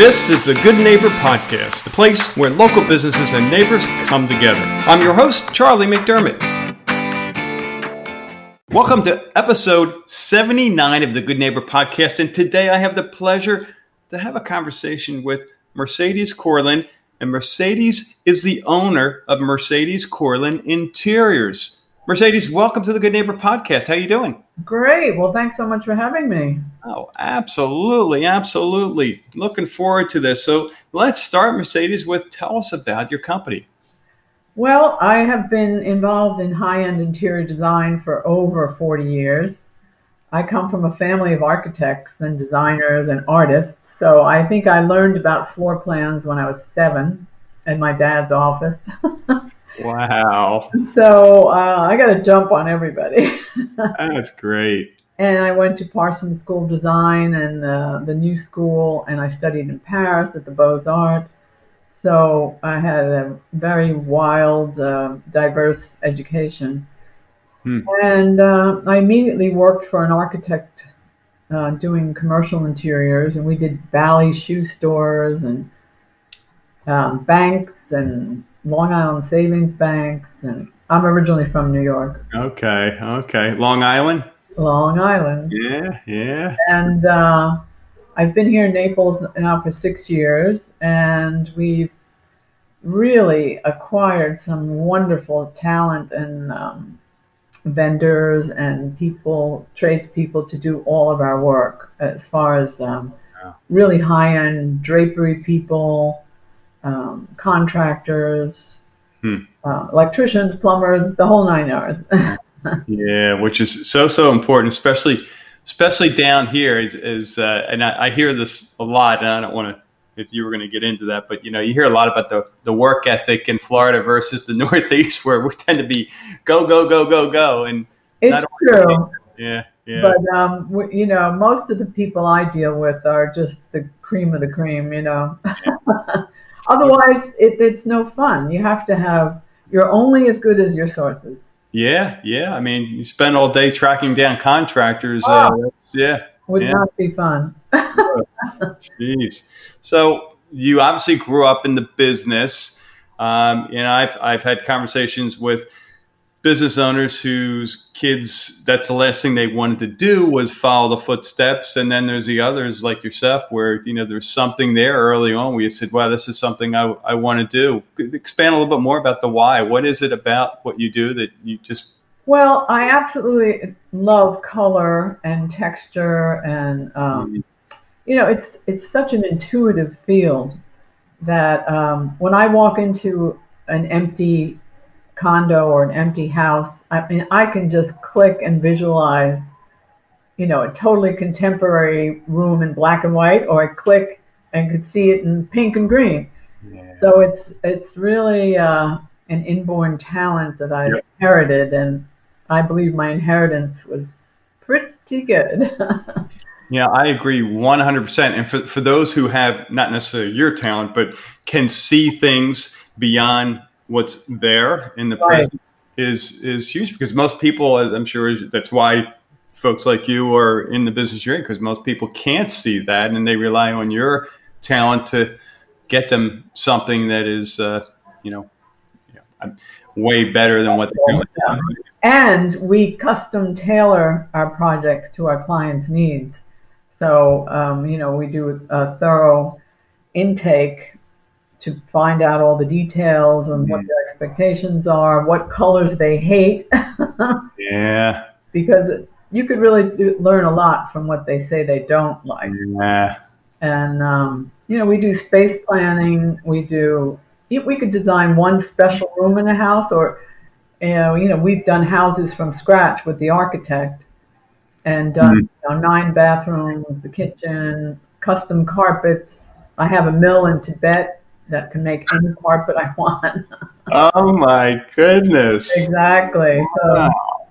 This is the Good Neighbor Podcast, the place where local businesses and neighbors come together. I'm your host, Charlie McDermott. Welcome to episode 79 of the Good Neighbor Podcast. And today I have the pleasure to have a conversation with Mercedes Corlin. And Mercedes is the owner of Mercedes Corlin Interiors. Mercedes, welcome to the Good Neighbor Podcast. How are you doing? Great. Well, thanks so much for having me. Oh, absolutely, absolutely. Looking forward to this. So let's start, Mercedes, with tell us about your company. Well, I have been involved in high-end interior design for over 40 years. I come from a family of architects and designers and artists, so I think I learned about floor plans when I was seven in my dad's office. Wow. So uh, I got to jump on everybody. That's great. And I went to Parsons School of Design and uh, the New School, and I studied in Paris at the Beaux Arts. So I had a very wild, uh, diverse education. Hmm. And uh, I immediately worked for an architect uh, doing commercial interiors, and we did Bally shoe stores and um, banks and Long Island Savings Banks, and I'm originally from New York. Okay, okay, Long Island. Long Island. Yeah, yeah. And uh, I've been here in Naples now for six years, and we've really acquired some wonderful talent and um, vendors and people, tradespeople to do all of our work as far as um, really high end drapery people um, contractors, hmm. uh, electricians, plumbers, the whole nine yards. yeah, which is so so important, especially especially down here. Is, is uh, and I, I, hear this a lot, and I don't want to. If you were going to get into that, but you know, you hear a lot about the, the work ethic in Florida versus the Northeast, where we tend to be go go go go go, and it's true. Yeah, yeah. But um, you know, most of the people I deal with are just the cream of the cream. You know. Yeah. Otherwise, it, it's no fun. You have to have, you're only as good as your sources. Yeah, yeah. I mean, you spend all day tracking down contractors. Oh, uh, yeah. Would yeah. not be fun. Jeez. So you obviously grew up in the business. Um, and I've, I've had conversations with business owners whose kids that's the last thing they wanted to do was follow the footsteps. And then there's the others like yourself where you know there's something there early on where you said wow this is something i, I want to do. Expand a little bit more about the why. What is it about what you do that you just well i absolutely love color and texture and um, mm-hmm. you know it's it's such an intuitive field that um, when i walk into an empty condo or an empty house, I mean, I can just click and visualize, you know, a totally contemporary room in black and white, or I click and could see it in pink and green. Yeah. So it's it's really uh, an inborn talent that I yep. inherited, and I believe my inheritance was pretty good. yeah, I agree 100%. And for, for those who have not necessarily your talent, but can see things beyond what's there in the right. present is is huge because most people, I'm sure, that's why folks like you are in the business you're in because most people can't see that and they rely on your talent to get them something that is, uh, you know, you know, way better than what they're doing. And we custom tailor our projects to our clients' needs. So, um, you know, we do a thorough intake to find out all the details and what their expectations are, what colors they hate. yeah. Because you could really do, learn a lot from what they say they don't like. Yeah. And, um, you know, we do space planning. We do, we could design one special room in a house or, you know, you know we've done houses from scratch with the architect and done mm-hmm. you know, nine bathrooms, the kitchen, custom carpets. I have a mill in Tibet that can make any carpet I want. oh my goodness! Exactly. So, wow.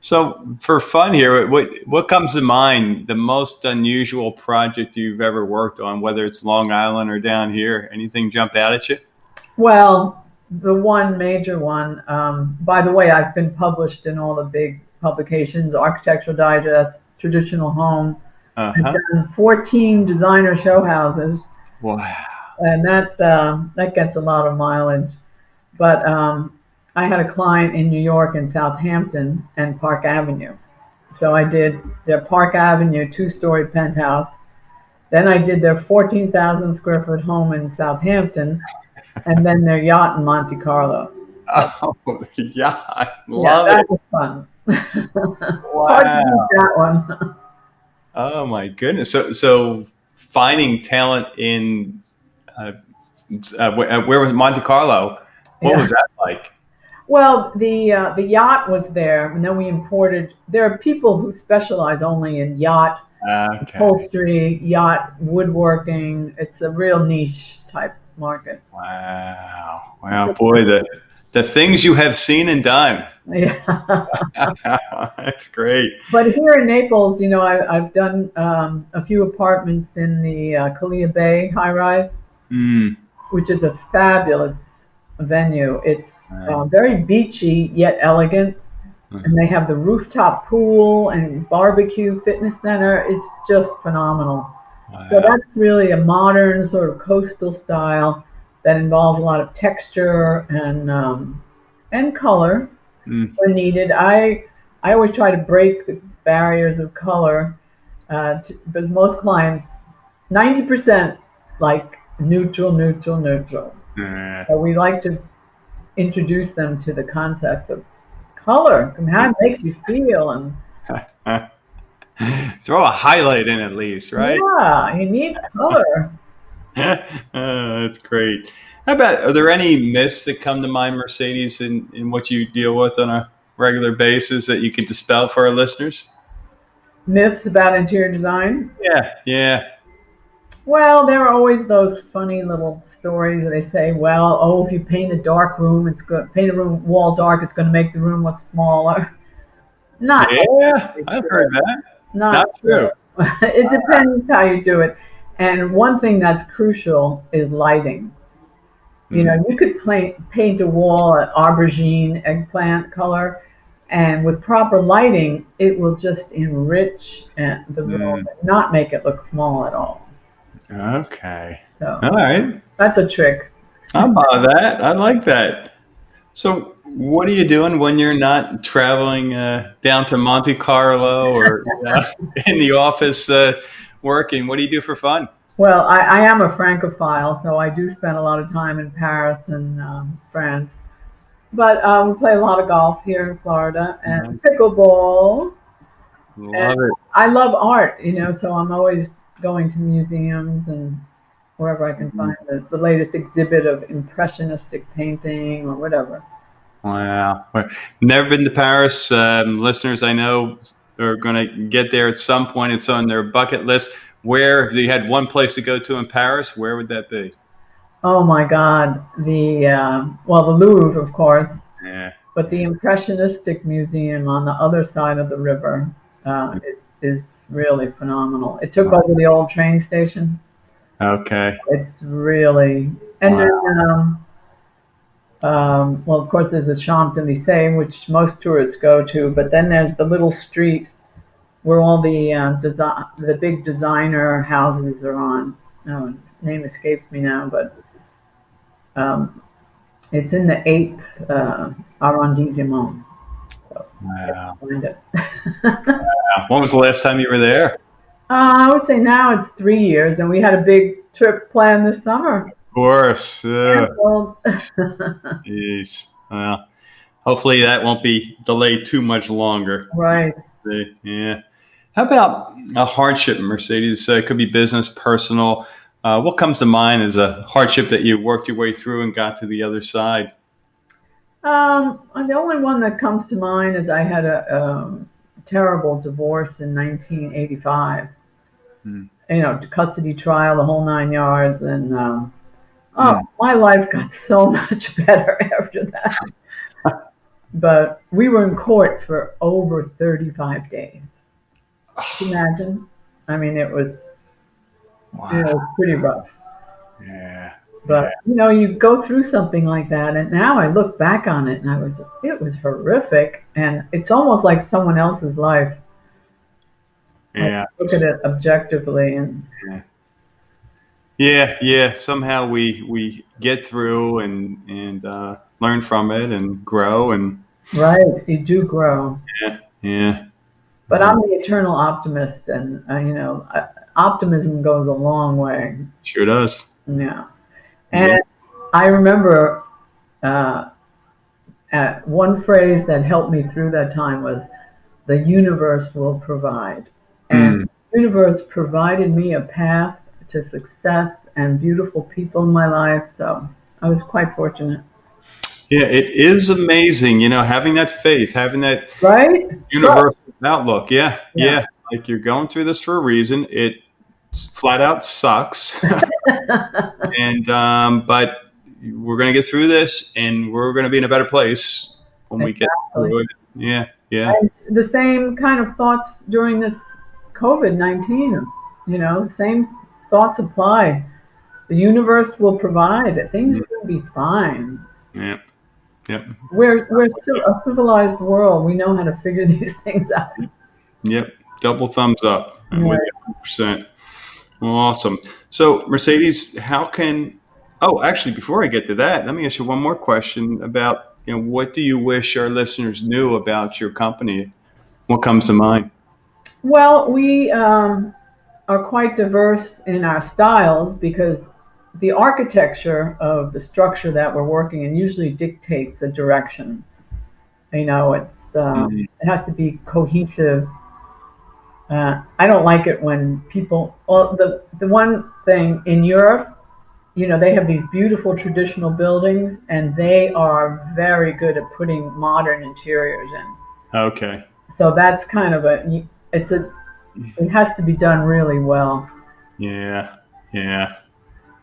so, for fun here, what what comes to mind? The most unusual project you've ever worked on, whether it's Long Island or down here. Anything jump out at you? Well, the one major one. Um, by the way, I've been published in all the big publications: Architectural Digest, Traditional Home. Uh-huh. I've done 14 designer show houses Wow. And that uh, that gets a lot of mileage. But um, I had a client in New York in Southampton and Park Avenue. So I did their Park Avenue two story penthouse. Then I did their 14,000 square foot home in Southampton and then their yacht in Monte Carlo. Oh, yeah. I love yeah, that it. was fun. Wow. Hard to beat that one. Oh my goodness! So, so finding talent in uh, uh, where, where was Monte Carlo? What Yeah. was that like? Well, the uh, the yacht was there, and then we imported. There are people who specialize only in yacht Okay. upholstery, yacht woodworking. It's a real niche type market. Wow! Wow, boy, the the things you have seen and done. Yeah. That's great. but here in Naples, you know, I, I've done um, a few apartments in the uh, Kalea Bay high rise, Mm, which is a fabulous venue. It's uh, Right. very beachy yet elegant. Mhm. And they have the rooftop pool and barbecue fitness center. It's just phenomenal. So that's really a modern sort of coastal style that involves a lot of texture and um, and color Mm. when needed. I I always try to break the barriers of color uh, to, because most clients, ninety percent like neutral, neutral, neutral. Yeah. So we like to introduce them to the concept of color and how it makes you feel and Throw a highlight in at least, right? yeah, you need color. Uh, that's great. How about are there any myths that come to mind, Mercedes, in, in what you deal with on a regular basis that you could dispel for our listeners? Myths about interior design. Yeah, yeah. Well, there are always those funny little stories that they say, well, oh, if you paint a dark room, it's good. Paint a room wall dark, it's going to make the room look smaller. Not, Yeah, I've heard that. not, Not true. it depends how you do it. And one thing that's crucial is lighting. You know, you could paint paint a wall an aubergine eggplant color, and with proper lighting, it will just enrich uh, the room, and not make it look small at all. Okay. So All right. that's a trick. How about that? I like that. So, what are you doing when you're not traveling uh, down to Monte Carlo or uh, in the office uh, working? What do you do for fun? Well, I, I am a Francophile, so I do spend a lot of time in Paris and um, France. But um, we play a lot of golf here in Florida and pickleball. Love it. I love art, you know, so I'm always going to museums and wherever I can find the, the latest exhibit of impressionistic painting or whatever. Wow. Never been to Paris. Um, listeners, I know are going to get there at some point. It's on their bucket list. Where, if you had one place to go to in Paris, where would that be? Oh my God, the uh, well, the Louvre, of course, Yeah. but the Impressionistic Museum on the other side of the river uh, is is really phenomenal. It took over the old train station. Okay. It's really and then um, um, well, of course, there's the Champs Elysees, which most tourists go to, but then there's the little street where all the uh, design, the big designer houses are on. Oh, name escapes me now, but um, it's in the eighth uh, arrondissement. Wow. Find it. When was the last time you were there? Uh, I would say now it's three years, and we had a big trip planned this summer. Of course. Yeah. Well, Jeez. Well, hopefully that won't be delayed too much longer. right. Yeah. How about a hardship, Mercedes? Uh, it could be business, personal. Uh, what comes to mind is a hardship that you worked your way through and got to the other side? Um, the only one that comes to mind is I had a um, terrible divorce in 1985. Hmm. You know, custody trial, the whole nine yards, and um, Hmm. oh, my life got so much better after that. but we were in court for over 35 days. Can you imagine? I mean, it was it was pretty rough. Yeah. But you know, you go through something like that, and now I look back on it, and I was it was horrific, and it's almost like someone else's life. Yeah. look at it objectively, and Yeah, yeah. Somehow we we get through and and uh, learn from it and grow and right. You do grow. Yeah, yeah. But I'm the eternal optimist, and uh, you know, uh, optimism goes a long way. Sure does. Yeah, and. I remember uh, one phrase that helped me through that time was, "The universe will provide," and mm. the universe provided me a path to success and beautiful people in my life. So I was quite fortunate. Yeah, it is amazing, you know, having that faith, having that right universal outlook. Yeah, yeah, yeah, like you're going through this for a reason. It flat out sucks, and um, but we're going to get through this, and we're going to be in a better place when exactly. we get through it. Yeah, yeah. And the same kind of thoughts during this COVID nineteen. You know, same thoughts apply. The universe will provide. Things mm-hmm. will be fine. Yeah. Yep. We're we're still a civilized world. We know how to figure these things out. Yep. Double thumbs up. I'm with you 100%. Awesome. So, Mercedes, how can? Oh, actually, before I get to that, let me ask you one more question about you know what do you wish our listeners knew about your company? What comes to mind? Well, we um, are quite diverse in our styles because the architecture of the structure that we're working in usually dictates a direction. You know, it's um, mm-hmm. it has to be cohesive. Uh, I don't like it when people. Well, the the one thing in Europe, you know, they have these beautiful traditional buildings, and they are very good at putting modern interiors in. Okay. So that's kind of a. It's a. It has to be done really well. Yeah. Yeah.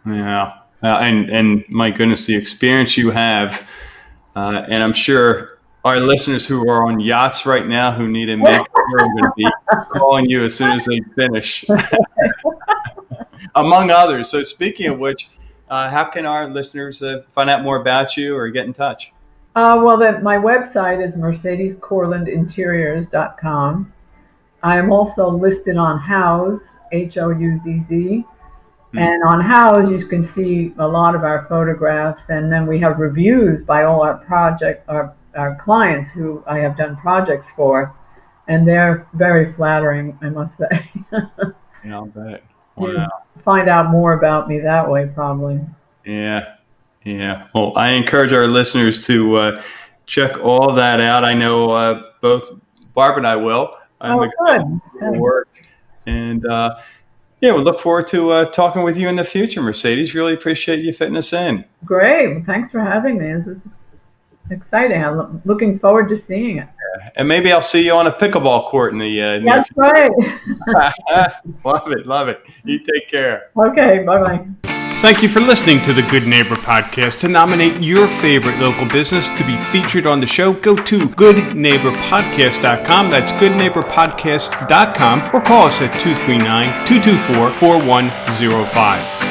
Yeah, uh, and and my goodness, the experience you have, uh, and I'm sure our listeners who are on yachts right now who need a makeover are going to be calling you as soon as they finish, among others. So, speaking of which, uh, how can our listeners uh, find out more about you or get in touch? Uh, well, the, my website is mercedescourlandinteriors.com. I am also listed on Houzz, H O U Z Z Mm. And on Houzz, you can see a lot of our photographs, and then we have reviews by all our project our, our clients who I have done projects for, and they're very flattering, I must say. yeah, I'll bet. Wow. find out more about me that way, probably. Yeah, yeah. Well, I encourage our listeners to uh, check all that out. I know uh, both Barb and I will. I'm oh, good. work, and. Uh, yeah, we look forward to uh, talking with you in the future, Mercedes. Really appreciate you fitting us in. Great. Well, thanks for having me. This is exciting. I'm looking forward to seeing it. Yeah. And maybe I'll see you on a pickleball court in the uh, That's right. love it. Love it. You take care. Okay. Bye bye. Thank you for listening to the Good Neighbor Podcast. To nominate your favorite local business to be featured on the show, go to goodneighborpodcast.com. That's goodneighborpodcast.com or call us at 239 224 4105.